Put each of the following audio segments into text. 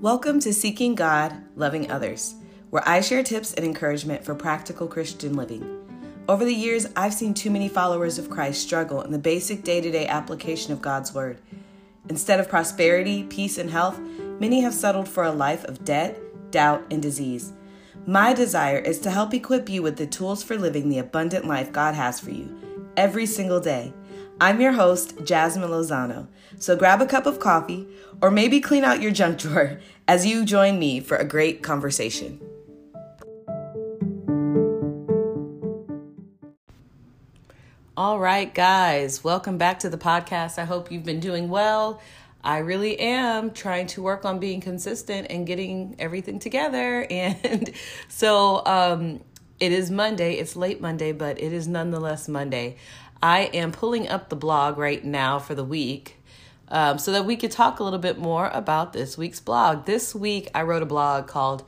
Welcome to Seeking God, Loving Others, where I share tips and encouragement for practical Christian living. Over the years, I've seen too many followers of Christ struggle in the basic day to day application of God's Word. Instead of prosperity, peace, and health, many have settled for a life of debt, doubt, and disease. My desire is to help equip you with the tools for living the abundant life God has for you every single day. I'm your host, Jasmine Lozano. So grab a cup of coffee or maybe clean out your junk drawer as you join me for a great conversation. All right, guys, welcome back to the podcast. I hope you've been doing well. I really am trying to work on being consistent and getting everything together. And so um, it is Monday. It's late Monday, but it is nonetheless Monday. I am pulling up the blog right now for the week um, so that we could talk a little bit more about this week's blog. This week, I wrote a blog called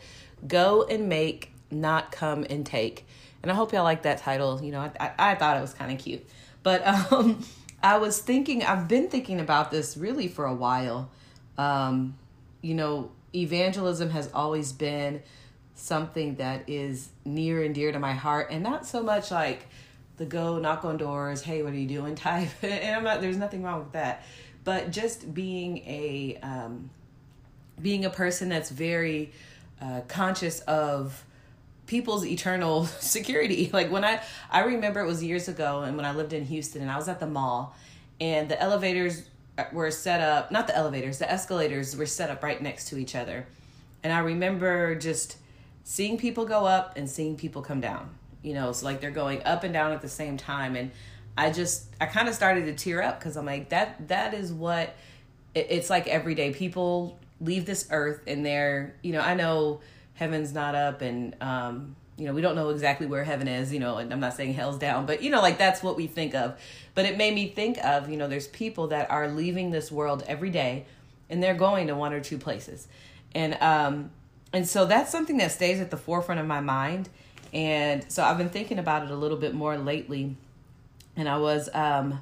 Go and Make, Not Come and Take. And I hope y'all like that title. You know, I, I, I thought it was kind of cute. But um, I was thinking, I've been thinking about this really for a while. Um, you know, evangelism has always been something that is near and dear to my heart, and not so much like the go knock on doors, hey, what are you doing type. and I'm not, there's nothing wrong with that. But just being a, um, being a person that's very uh, conscious of people's eternal security. Like when I, I remember it was years ago and when I lived in Houston and I was at the mall and the elevators were set up, not the elevators, the escalators were set up right next to each other. And I remember just seeing people go up and seeing people come down. You know, it's like they're going up and down at the same time. And I just, I kind of started to tear up because I'm like, that, that is what it, it's like every day. People leave this earth and they're, you know, I know heaven's not up and, um, you know, we don't know exactly where heaven is, you know, and I'm not saying hell's down, but you know, like that's what we think of. But it made me think of, you know, there's people that are leaving this world every day and they're going to one or two places. And um and so that's something that stays at the forefront of my mind. And so I've been thinking about it a little bit more lately. And I was, um,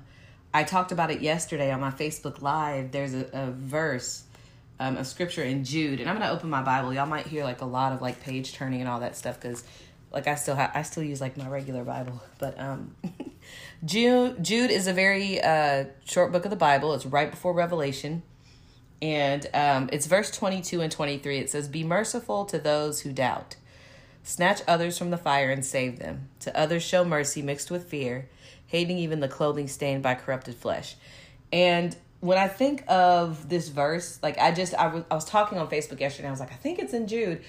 I talked about it yesterday on my Facebook Live. There's a, a verse, um, a scripture in Jude, and I'm gonna open my Bible. Y'all might hear like a lot of like page turning and all that stuff because, like, I still have I still use like my regular Bible. But um, Jude Jude is a very uh, short book of the Bible. It's right before Revelation, and um, it's verse 22 and 23. It says, Be merciful to those who doubt. Snatch others from the fire and save them. To others show mercy mixed with fear, hating even the clothing stained by corrupted flesh. And when I think of this verse, like I just, I was, I was talking on Facebook yesterday. I was like, I think it's in Jude.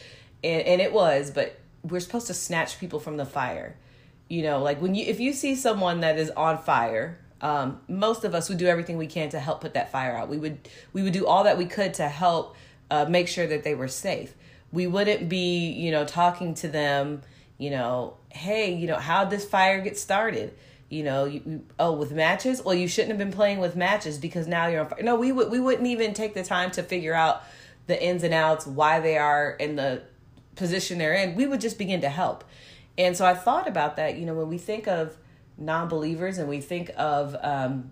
And, and it was, but we're supposed to snatch people from the fire. You know, like when you, if you see someone that is on fire, um, most of us would do everything we can to help put that fire out. We would we would do all that we could to help uh, make sure that they were safe. We wouldn't be you know talking to them, you know, hey, you know, how did this fire get started? You know, you, oh, with matches. Well, you shouldn't have been playing with matches because now you're on fire. No, we would we wouldn't even take the time to figure out the ins and outs, why they are in the position they're in. We would just begin to help. And so I thought about that. You know, when we think of non-believers and we think of um,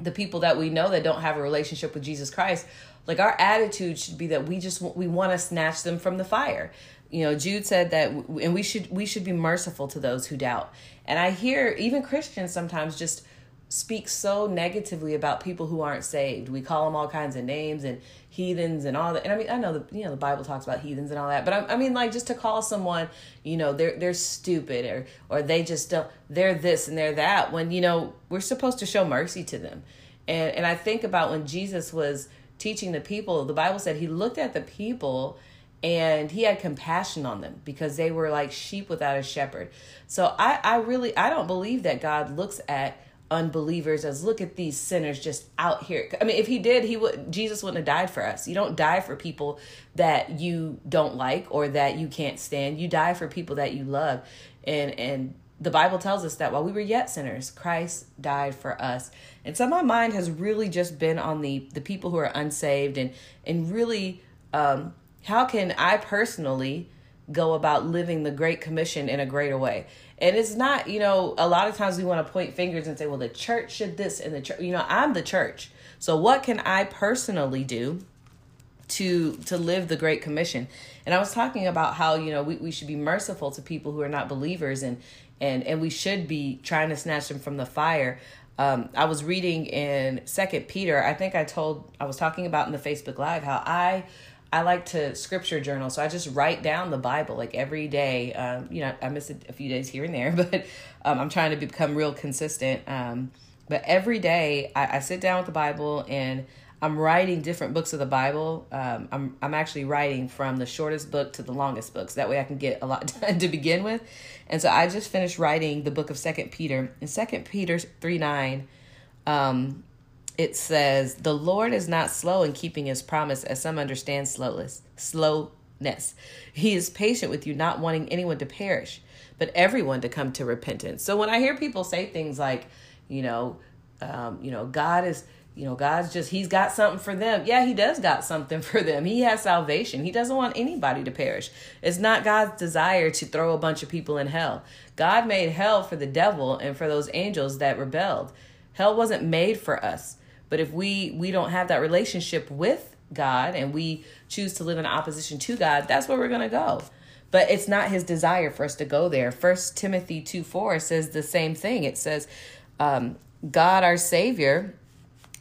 the people that we know that don't have a relationship with jesus christ like our attitude should be that we just we want to snatch them from the fire you know jude said that and we should we should be merciful to those who doubt and i hear even christians sometimes just speak so negatively about people who aren't saved we call them all kinds of names and heathens and all that. And I mean, I know the you know the Bible talks about heathens and all that, but I, I mean, like just to call someone, you know, they're they're stupid or or they just don't they're this and they're that. When you know we're supposed to show mercy to them, and and I think about when Jesus was teaching the people, the Bible said he looked at the people and he had compassion on them because they were like sheep without a shepherd. So I I really I don't believe that God looks at unbelievers as look at these sinners just out here. I mean, if he did, he would Jesus wouldn't have died for us. You don't die for people that you don't like or that you can't stand. You die for people that you love. And and the Bible tells us that while we were yet sinners, Christ died for us. And so my mind has really just been on the the people who are unsaved and and really um how can I personally go about living the Great Commission in a greater way? And it's not, you know, a lot of times we want to point fingers and say, well, the church should this and the church, you know, I'm the church. So what can I personally do to to live the great commission and i was talking about how you know we, we should be merciful to people who are not believers and and and we should be trying to snatch them from the fire um, i was reading in second peter i think i told i was talking about in the facebook live how i I like to scripture journal, so I just write down the Bible like every day. Um, you know, I miss a, a few days here and there, but um, I'm trying to become real consistent. Um, but every day I, I, sit down with the Bible and I'm writing different books of the Bible. Um, I'm I'm actually writing from the shortest book to the longest books. That way I can get a lot done to begin with. And so I just finished writing the book of Second Peter. In Second Peter three nine, um, it says, The Lord is not slow in keeping his promise, as some understand slowness. Slowness. He is patient with you, not wanting anyone to perish, but everyone to come to repentance. So when I hear people say things like, you know, um, you know, God is, you know, God's just, He's got something for them. Yeah, He does got something for them. He has salvation. He doesn't want anybody to perish. It's not God's desire to throw a bunch of people in hell. God made hell for the devil and for those angels that rebelled. Hell wasn't made for us. But if we we don't have that relationship with God and we choose to live in opposition to God, that's where we're going to go. But it's not his desire for us to go there. First Timothy 2 4 says the same thing. It says, um, God our Savior,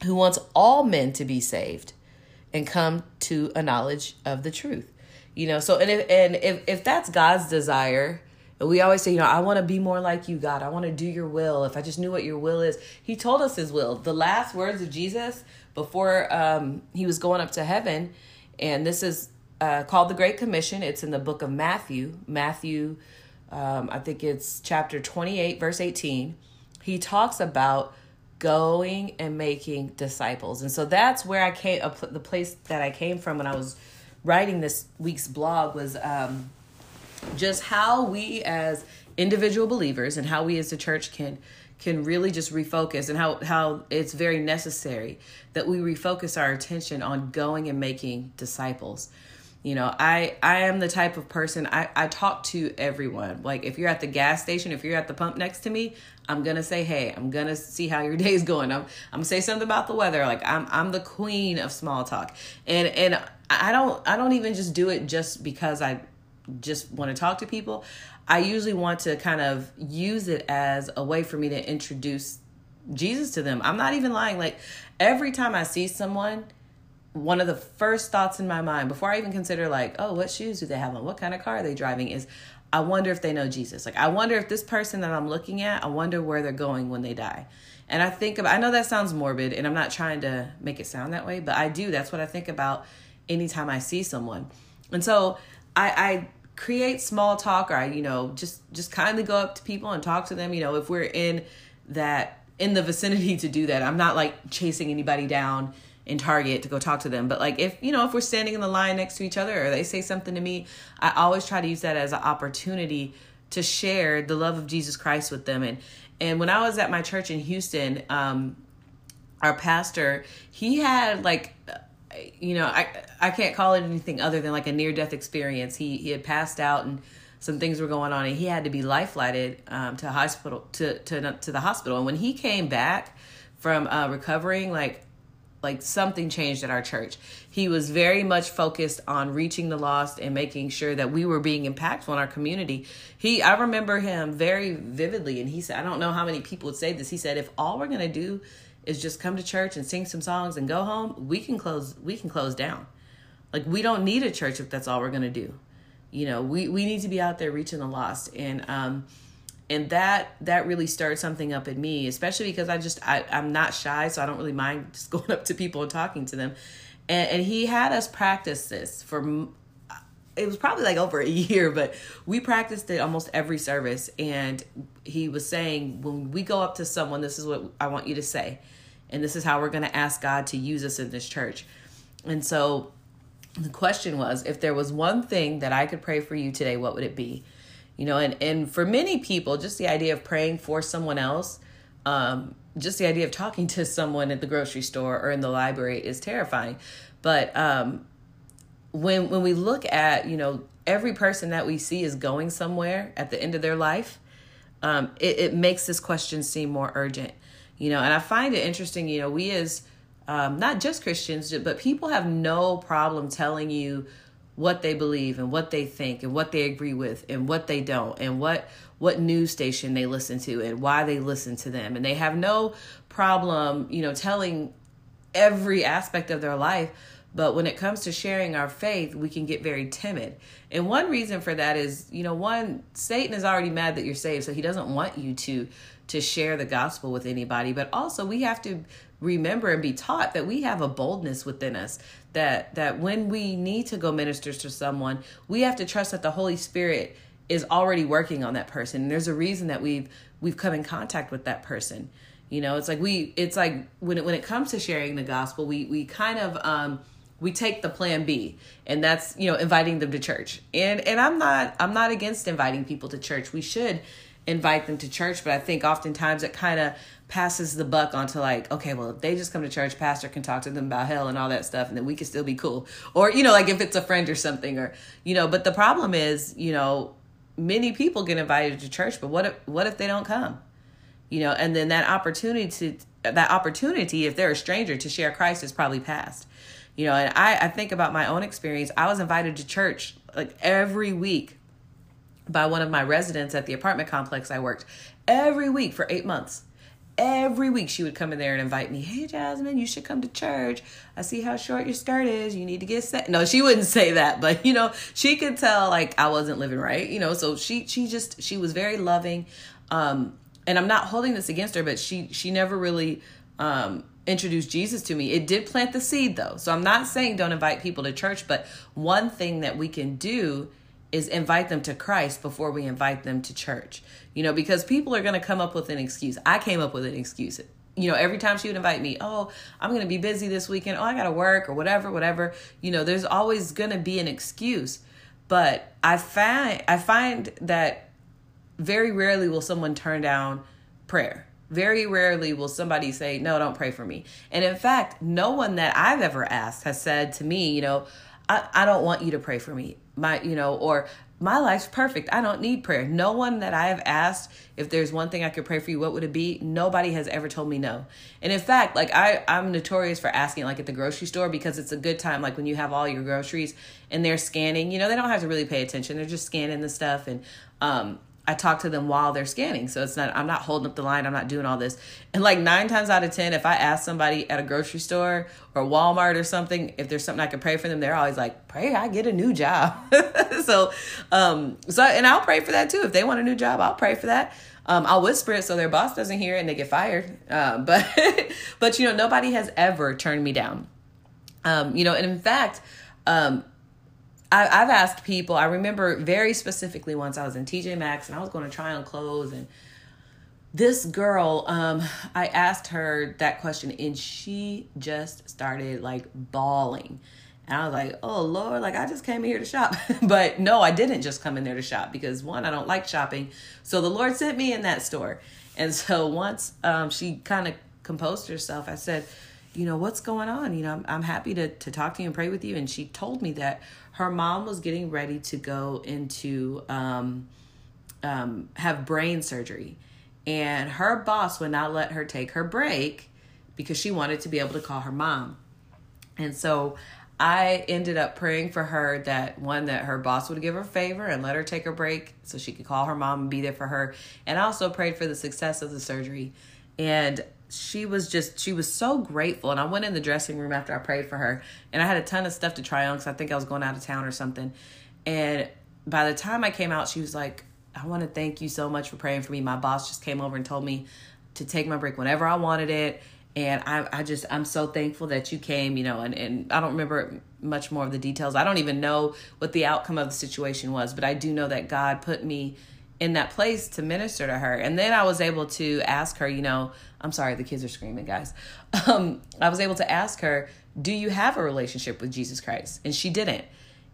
who wants all men to be saved and come to a knowledge of the truth. You know, so and if and if, if that's God's desire, and we always say, you know, I want to be more like you, God. I want to do your will. If I just knew what your will is. He told us his will. The last words of Jesus before um, he was going up to heaven, and this is uh, called the Great Commission. It's in the book of Matthew. Matthew, um, I think it's chapter 28, verse 18. He talks about going and making disciples. And so that's where I came, the place that I came from when I was writing this week's blog was. Um, just how we as individual believers and how we as the church can can really just refocus and how how it's very necessary that we refocus our attention on going and making disciples you know i i am the type of person i i talk to everyone. Like if you're at the gas station if you're at the pump next to me i'm gonna say hey i'm gonna see how your day's going. I'm i'm gonna say something about the weather. Like i'm i'm the queen of small talk. And and i don't i don't even just do it just because i just want to talk to people, I usually want to kind of use it as a way for me to introduce Jesus to them. I'm not even lying. Like every time I see someone, one of the first thoughts in my mind before I even consider like, oh, what shoes do they have on? What kind of car are they driving is I wonder if they know Jesus. Like I wonder if this person that I'm looking at, I wonder where they're going when they die. And I think about I know that sounds morbid and I'm not trying to make it sound that way, but I do. That's what I think about anytime I see someone. And so I, I create small talk or I, you know, just just kindly go up to people and talk to them. You know, if we're in that in the vicinity to do that. I'm not like chasing anybody down in Target to go talk to them. But like if you know, if we're standing in the line next to each other or they say something to me, I always try to use that as an opportunity to share the love of Jesus Christ with them. And and when I was at my church in Houston, um, our pastor, he had like you know, I I can't call it anything other than like a near death experience. He he had passed out and some things were going on, and he had to be life flighted um, to hospital to to to the hospital. And when he came back from uh, recovering, like like something changed at our church. He was very much focused on reaching the lost and making sure that we were being impactful in our community. He I remember him very vividly and he said I don't know how many people would say this. He said if all we're going to do is just come to church and sing some songs and go home, we can close we can close down. Like we don't need a church if that's all we're gonna do. You know, we, we need to be out there reaching the lost. And um and that that really stirred something up in me, especially because I just I, I'm not shy, so I don't really mind just going up to people and talking to them. And, and he had us practice this for it was probably like over a year, but we practiced it almost every service. And he was saying, when we go up to someone, this is what I want you to say. And this is how we're going to ask God to use us in this church. And so the question was if there was one thing that I could pray for you today, what would it be? You know, and, and for many people, just the idea of praying for someone else, um, just the idea of talking to someone at the grocery store or in the library is terrifying. But um, when when we look at you know every person that we see is going somewhere at the end of their life um, it, it makes this question seem more urgent you know and i find it interesting you know we as um, not just Christians, but people have no problem telling you what they believe and what they think and what they agree with and what they don't and what what news station they listen to and why they listen to them. And they have no problem you know telling every aspect of their life. But when it comes to sharing our faith we can get very timid. And one reason for that is you know one satan is already mad that you're saved so he doesn't want you to to share the gospel with anybody. But also we have to remember and be taught that we have a boldness within us that that when we need to go minister to someone we have to trust that the holy spirit is already working on that person. And there's a reason that we've we've come in contact with that person. You know it's like we it's like when it when it comes to sharing the gospel we we kind of um we take the plan B and that's you know inviting them to church. And and I'm not I'm not against inviting people to church. We should invite them to church but I think oftentimes it kind of passes the buck onto like, okay, well, if they just come to church, pastor can talk to them about hell and all that stuff, and then we can still be cool. Or, you know, like if it's a friend or something, or, you know, but the problem is, you know, many people get invited to church, but what if, what if they don't come? You know, and then that opportunity to, that opportunity, if they're a stranger to share Christ is probably passed. You know, and I, I think about my own experience. I was invited to church like every week by one of my residents at the apartment complex I worked every week for eight months every week she would come in there and invite me hey jasmine you should come to church. I see how short your skirt is. You need to get set. No she wouldn't say that but you know she could tell like i wasn't living right you know so she she just she was very loving um and i'm not holding this against her but she she never really um introduced jesus to me. It did plant the seed though so i'm not saying don't invite people to church but one thing that we can do is invite them to Christ before we invite them to church. You know, because people are going to come up with an excuse. I came up with an excuse. You know, every time she would invite me, oh, I'm going to be busy this weekend. Oh, I got to work or whatever, whatever. You know, there's always going to be an excuse. But I find I find that very rarely will someone turn down prayer. Very rarely will somebody say, "No, don't pray for me." And in fact, no one that I've ever asked has said to me, you know, I, don't want you to pray for me. My you know or my life's perfect. I don't need prayer. No one that i have asked if there's one thing i could pray for you what would it be? Nobody has ever told me no. And in fact like i i'm notorious for asking like at the grocery store because it's a good time like when you have all your groceries and they're scanning. You know they don't have to really pay attention. They're just scanning the stuff and um I talk to them while they're scanning. So it's not, I'm not holding up the line. I'm not doing all this. And like nine times out of 10, if I ask somebody at a grocery store or Walmart or something, if there's something I can pray for them, they're always like, pray I get a new job. so, um, so, and I'll pray for that too. If they want a new job, I'll pray for that. Um, I'll whisper it so their boss doesn't hear it and they get fired. Uh, but, but you know, nobody has ever turned me down. Um, you know, and in fact, um, I, have asked people. I remember very specifically once I was in TJ Maxx and I was going to try on clothes, and this girl, um, I asked her that question, and she just started like bawling. And I was like, oh Lord, like I just came here to shop. but no, I didn't just come in there to shop because one, I don't like shopping. So the Lord sent me in that store. And so once um, she kind of composed herself, I said, you know, what's going on? You know, I'm, I'm happy to, to talk to you and pray with you. And she told me that her mom was getting ready to go into um, um, have brain surgery, and her boss would not let her take her break because she wanted to be able to call her mom. And so I ended up praying for her that one that her boss would give her favor and let her take her break so she could call her mom and be there for her. And I also prayed for the success of the surgery. And she was just she was so grateful. And i went in the dressing room after i prayed for her. And i had a ton of stuff to try on because i think i was going out of town or something. And by the time i came out she was like i want to thank you so much for praying for me. My boss just came over and told me to take my break whenever i wanted it. And i, I just i'm so thankful that you came you know and, and i don't remember much more of the details. I don't even know what the outcome of the situation was but i do know that god put me in that place to minister to her. And then I was able to ask her, you know, I'm sorry, the kids are screaming, guys. Um, I was able to ask her, do you have a relationship with Jesus Christ? And she didn't.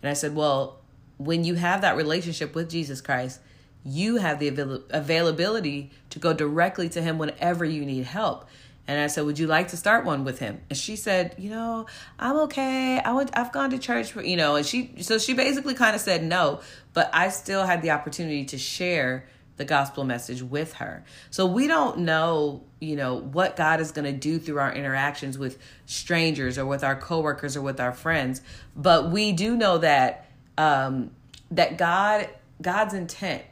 And I said, well, when you have that relationship with Jesus Christ, you have the avail- availability to go directly to him whenever you need help. And I said, "Would you like to start one with him?" And she said, "You know, I'm okay. I would I've gone to church for, you know." And she so she basically kind of said no, but I still had the opportunity to share the gospel message with her. So we don't know, you know, what God is going to do through our interactions with strangers or with our coworkers or with our friends, but we do know that um that God God's intent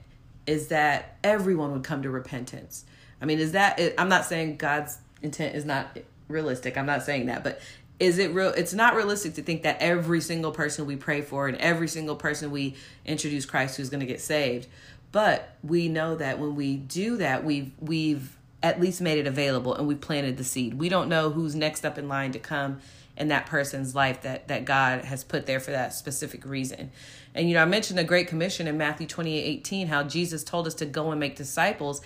is that everyone would come to repentance. I mean, is that I'm not saying God's intent is not realistic. I'm not saying that, but is it real it's not realistic to think that every single person we pray for and every single person we introduce Christ who's going to get saved but we know that when we do that, we've we've at least made it available and we planted the seed. We don't know who's next up in line to come in that person's life that that God has put there for that specific reason. And you know, I mentioned the Great Commission in Matthew 28, 18, how Jesus told us to go and make disciples.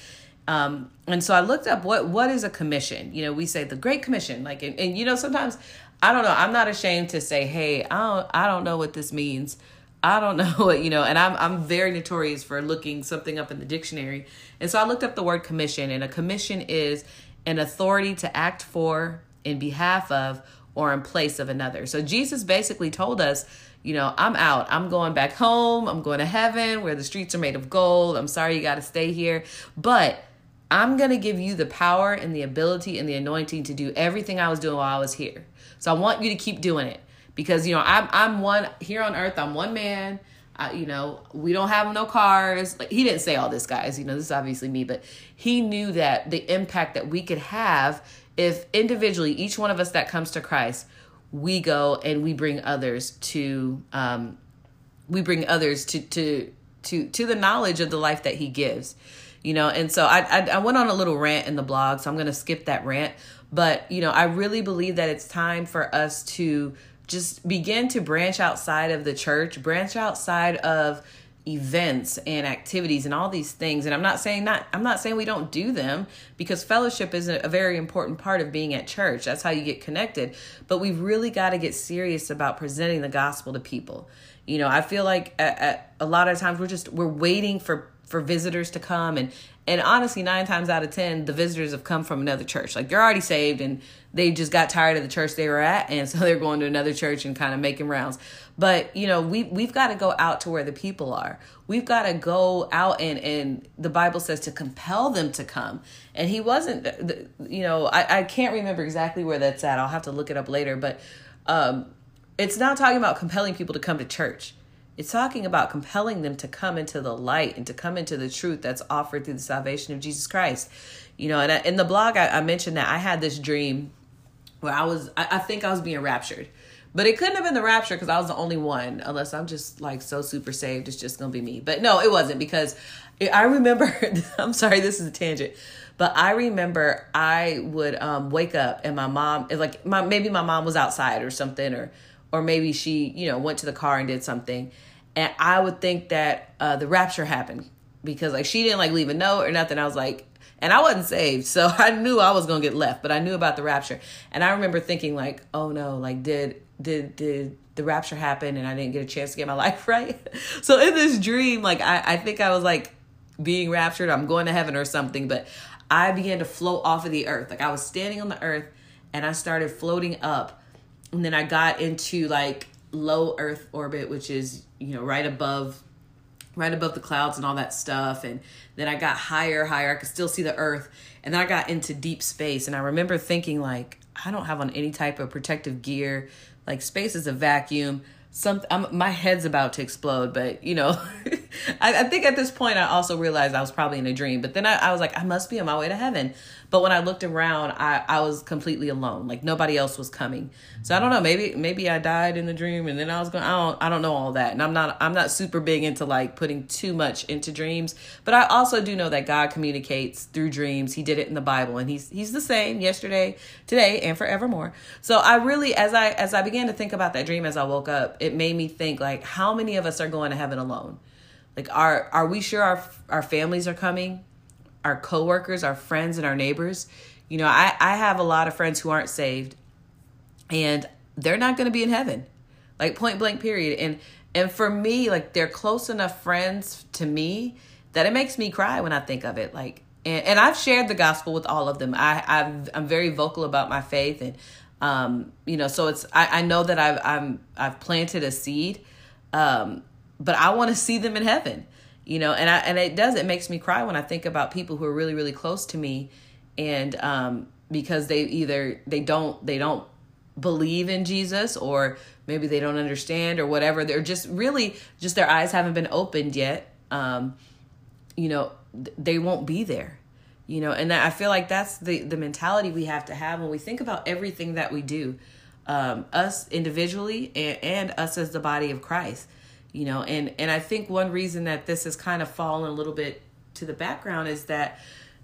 Um, and so I looked up what what is a commission. You know, we say the Great Commission, like, and, and you know, sometimes I don't know. I'm not ashamed to say, hey, I don't I don't know what this means. I don't know what, you know, and I'm I'm very notorious for looking something up in the dictionary. And so I looked up the word commission and a commission is an authority to act for in behalf of or in place of another. So Jesus basically told us, you know, I'm out. I'm going back home. I'm going to heaven where the streets are made of gold. I'm sorry you got to stay here, but I'm going to give you the power and the ability and the anointing to do everything I was doing while I was here. So I want you to keep doing it because you know I'm I'm one here on earth. I'm one man. I, you know, we don't have no cars. Like he didn't say all this, guys. You know, this is obviously me, but he knew that the impact that we could have if individually, each one of us that comes to Christ, we go and we bring others to, um, we bring others to to to to the knowledge of the life that He gives. You know, and so I I, I went on a little rant in the blog, so I'm gonna skip that rant. But you know, I really believe that it's time for us to just begin to branch outside of the church, branch outside of events and activities and all these things. And i'm not saying not i'm not saying we don't do them because fellowship is a, very important part of being at church. That's how you get connected. But we've really got to get serious about presenting the gospel to people. You know i feel like at, at a lot of times we're just we're waiting for for visitors to come. And and honestly nine times out of ten the visitors have come from another church. Like they're already saved and they just got tired of the church they were at. And so they're going to another church and kind of making rounds. But you know we we've got to go out to where the people are. We've got to go out and and the bible says to compel them to come. And he wasn't you know i, I can't remember exactly where that's at. I'll have to look it up later. But um it's not talking about compelling people to come to church it's talking about compelling them to come into the light and to come into the truth that's offered through the salvation of Jesus Christ. You know, and I, in the blog, I, I, mentioned that I had this dream where I was, I, I think I was being raptured. But it couldn't have been the rapture because I was the only one, unless I'm just like so super saved, it's just gonna be me. But no, it wasn't because I remember. I'm sorry, this is a tangent, but I remember I would um, wake up and my mom, like my maybe my mom was outside or something, or or maybe she, you know, went to the car and did something, and I would think that uh, the rapture happened because like she didn't like leave a note or nothing. I was like, and I wasn't saved, so I knew I was gonna get left, but I knew about the rapture, and I remember thinking like, oh no, like did did did the rapture happen and I didn't get a chance to get my life right? so in this dream, like I I think I was like being raptured, I'm going to heaven or something, but I began to float off of the earth. Like I was standing on the earth and I started floating up, and then I got into like low earth orbit which is you know right above right above the clouds and all that stuff. And then i got higher higher. I could still see the earth. And then i got into deep space. And i remember thinking like i don't have on any type of protective gear. Like space is a vacuum. Some I'm, my head's about to explode but you know I, I, think at this point i also realized i was probably in a dream. But then I, I was like i must be on my way to heaven but when I looked around, I, I was completely alone. Like nobody else was coming. So I don't know. Maybe maybe I died in the dream, and then I was going. I don't I don't know all that. And I'm not I'm not super big into like putting too much into dreams. But I also do know that God communicates through dreams. He did it in the Bible, and he's he's the same yesterday, today, and forevermore. So I really, as I as I began to think about that dream as I woke up, it made me think like, how many of us are going to heaven alone? Like, are are we sure our our families are coming? Our coworkers, our friends, and our neighbors. You know, I, I have a lot of friends who aren't saved and they're not going to be in heaven. Like point blank period. And and for me, like they're close enough friends to me that it makes me cry when I think of it. Like and, and I've shared the gospel with all of them. I I've, I'm very vocal about my faith and um you know so it's I, I know that I've I'm I've planted a seed um but I want to see them in heaven you know and i and it does it makes me cry when i think about people who are really really close to me and um because they either they don't they don't believe in jesus or maybe they don't understand or whatever. They're just really just their eyes haven't been opened yet. Um you know they won't be there you know and i feel like that's the the mentality we have to have when we think about everything that we do um, us individually and, and us as the body of christ you know and and i think one reason that this has kind of fallen a little bit to the background is that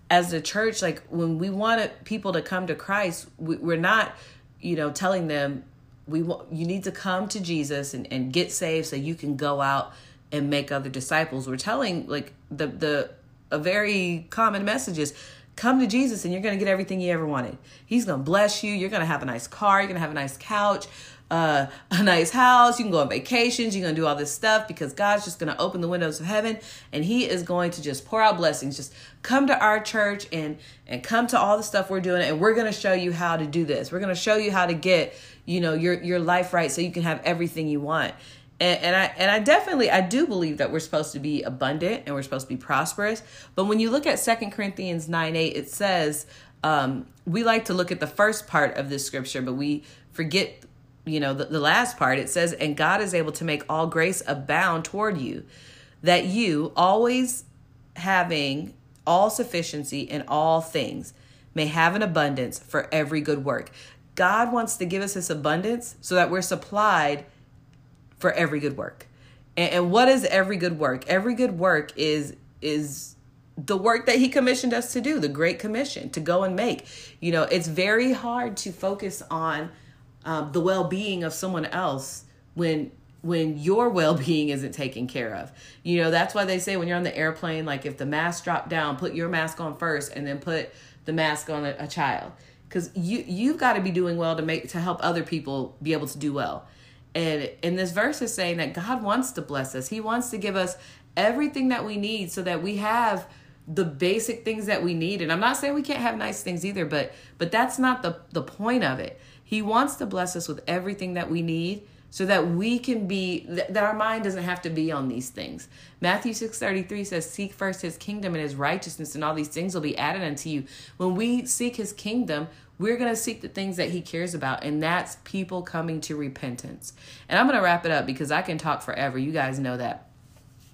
as a church like when we want people to come to christ we, we're not you know telling them we want you need to come to jesus and, and get saved so you can go out and make other disciples we're telling like the the a very common message is come to Jesus and you're going to get everything you ever wanted. He's going to bless you. You're going to have a nice car. You're going to have a nice couch, uh, a nice house. You can go on vacations. You're going to do all this stuff because God's just going to open the windows of heaven and He is going to just pour out blessings. Just come to our church and and come to all the stuff we're doing, and we're going to show you how to do this. We're going to show you how to get you know your your life right so you can have everything you want and, and I and I definitely I do believe that we're supposed to be abundant and we're supposed to be prosperous. But when you look at Second Corinthians 9 8, it says, um, we like to look at the first part of this scripture, but we forget, you know, the, the last part. It says, and God is able to make all grace abound toward you, that you always having all sufficiency in all things may have an abundance for every good work. God wants to give us this abundance so that we're supplied for every good work. And, and what is every good work? Every good work is is the work that he commissioned us to do, the great commission to go and make. You know, it's very hard to focus on um, the well-being of someone else when when your well-being isn't taken care of. You know, that's why they say when you're on the airplane like if the mask drop down, put your mask on first and then put the mask on a, a child cuz you you've got to be doing well to make to help other people be able to do well. And in this verse is saying that God wants to bless us. He wants to give us everything that we need so that we have the basic things that we need. And I'm not saying we can't have nice things either, but but that's not the the point of it. He wants to bless us with everything that we need so that we can be that our mind doesn't have to be on these things. Matthew 6:33 says seek first his kingdom and his righteousness and all these things will be added unto you. When we seek his kingdom, we're going to seek the things that he cares about and that's people coming to repentance and i'm going to wrap it up because i can talk forever you guys know that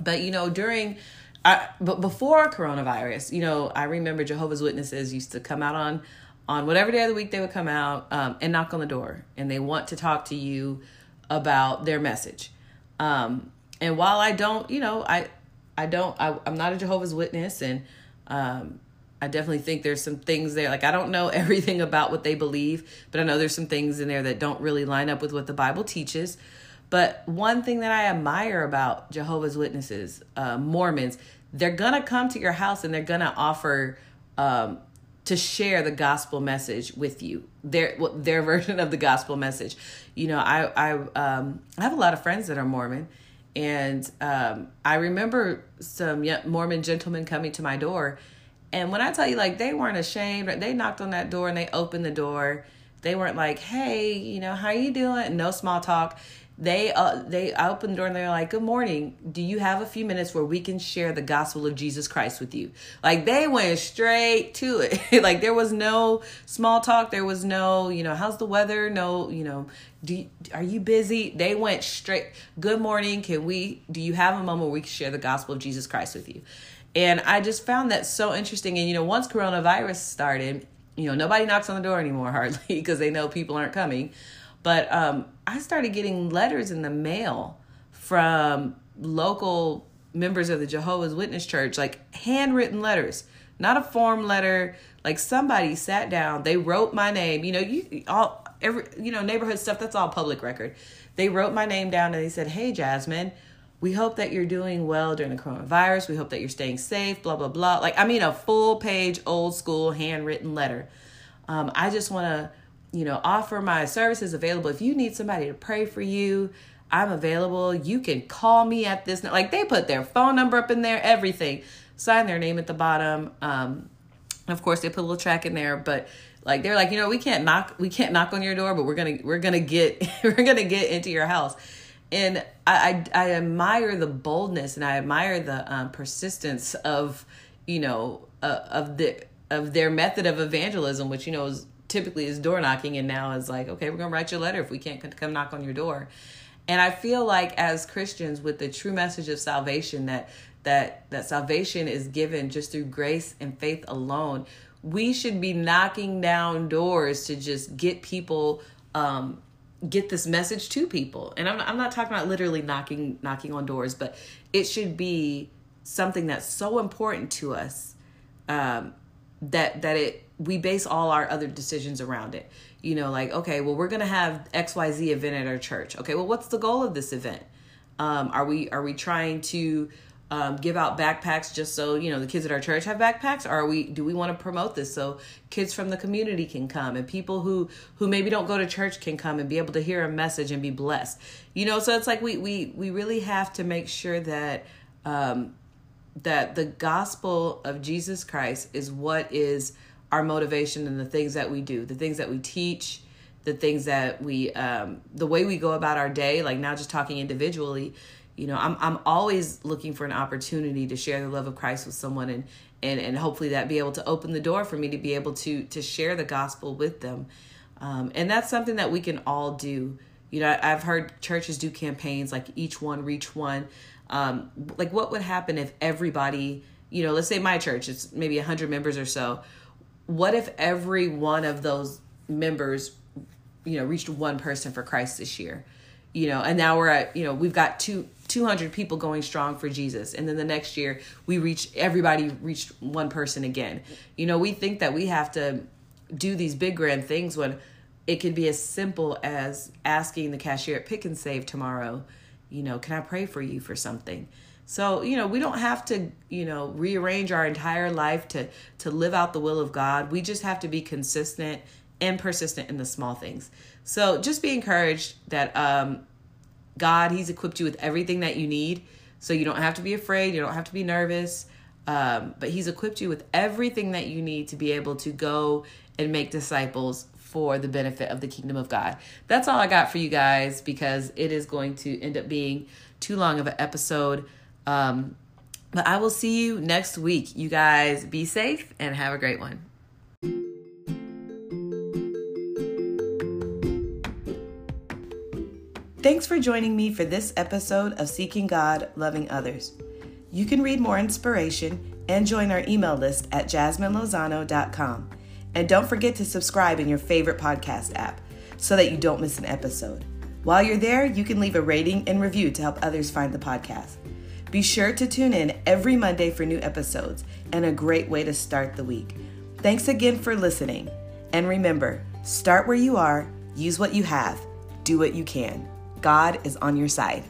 but you know during I, but before coronavirus you know i remember jehovah's witnesses used to come out on on whatever day of the week they would come out um, and knock on the door and they want to talk to you about their message um, and while i don't you know i i don't I, i'm not a jehovah's witness and um, I definitely think there's some things there. Like, I don't know everything about what they believe, but I know there's some things in there that don't really line up with what the Bible teaches. But one thing that I admire about Jehovah's Witnesses, uh, Mormons, they're to come to your house and they're to offer um, to share the gospel message with you their their version of the gospel message you know i i um i have a lot of friends that are mormon and um i remember some mormon gentlemen coming to my door and when I tell you, like, they weren't ashamed, they knocked on that door and they opened the door. They weren't like, hey, you know, how you doing? No small talk. They uh they opened the door and they're like, Good morning. Do you have a few minutes where we can share the gospel of Jesus Christ with you? Like they went straight to it. like there was no small talk. There was no, you know, how's the weather? No, you know, do you, are you busy? They went straight. Good morning. Can we? Do you have a moment where we can share the gospel of Jesus Christ with you? And I just found that so interesting. And, you know, once coronavirus started, you know, nobody knocks on the door anymore hardly because they know people aren't coming. But um, I started getting letters in the mail from local members of the Jehovah's Witness Church, like handwritten letters, not a form letter. Like somebody sat down, they wrote my name. You know, you all every you know neighborhood stuff. That's all public record. They wrote my name down and they said, "Hey, Jasmine." we hope that you're doing well during the coronavirus. We hope that you're staying safe, blah, blah, blah. Like, I mean, a full page, old school, handwritten letter. Um, I just want to, you know, offer my services available. If you need somebody to pray for you, I'm available. You can call me at this. Like, they put their phone number up in there, everything. Sign their name at the bottom. Um, of course, they put a little track in there, but like they're like, you know, we can't knock, we can't knock on your door, but we're gonna, we're gonna get, we're gonna get into your house and I, I, I admire the boldness and I admire the um, persistence of you know uh, of the of their method of evangelism, which you know is typically is door knocking, and now is like okay, we're gonna write you a letter if we can't come knock on your door. And I feel like as Christians, with the true message of salvation, that that that salvation is given just through grace and faith alone, we should be knocking down doors to just get people um, get this message to people. And I'm I'm not talking about literally knocking knocking on doors, but it should be something that's so important to us um, that that it we base all our other decisions around it. You know, like okay, well we're gonna have X Y Z event at our church. Okay, well what's the goal of this event? Um, are we are we trying to um, give out backpacks just so you know the kids at our church have backpacks or are we do we want to promote this so kids from the community can come and people who who maybe don't go to church can come and be able to hear a message and be blessed you know so it's like we we we really have to make sure that um that the gospel of jesus christ is what is our motivation and the things that we do the things that we teach the things that we um the way we go about our day like now just talking individually you know i'm i'm always looking for an opportunity to share the love of Christ with someone and and and hopefully that be able to open the door for me to be able to to share the gospel with them. Um, and that's something that we can all do. You know i've heard churches do campaigns like each one reach one um, like what would happen if everybody you know let's say my church it's maybe 100 members or so. What if every one of those members you know reached one person for christ this year? You know and now we're at you know we've got two 200 people going strong for jesus. And then the next year we reach everybody reached one person again. You know we think that we have to do these big grand things when it could be as simple as asking the cashier at Pick 'n Save tomorrow you know can i pray for you for something so you know we don't have to you know rearrange our entire life to to live out the will of god we just have to be consistent and persistent in the small things so just be encouraged that um, God, He's equipped you with everything that you need. So you don't have to be afraid, you don't have to be nervous. Um, but He's equipped you with everything that you need to be able to go and make disciples for the benefit of the kingdom of God. That's all I got for you guys because it is going to end up being too long of an episode. Um, but I will see you next week. You guys be safe and have a great one. Thanks for joining me for this episode of Seeking God, Loving Others. You can read more inspiration and join our email list at jasminelozano.com. And don't forget to subscribe in your favorite podcast app so that you don't miss an episode. While you're there, you can leave a rating and review to help others find the podcast. Be sure to tune in every Monday for new episodes and a great way to start the week. Thanks again for listening. And remember, start where you are, use what you have, do what you can. God is on your side.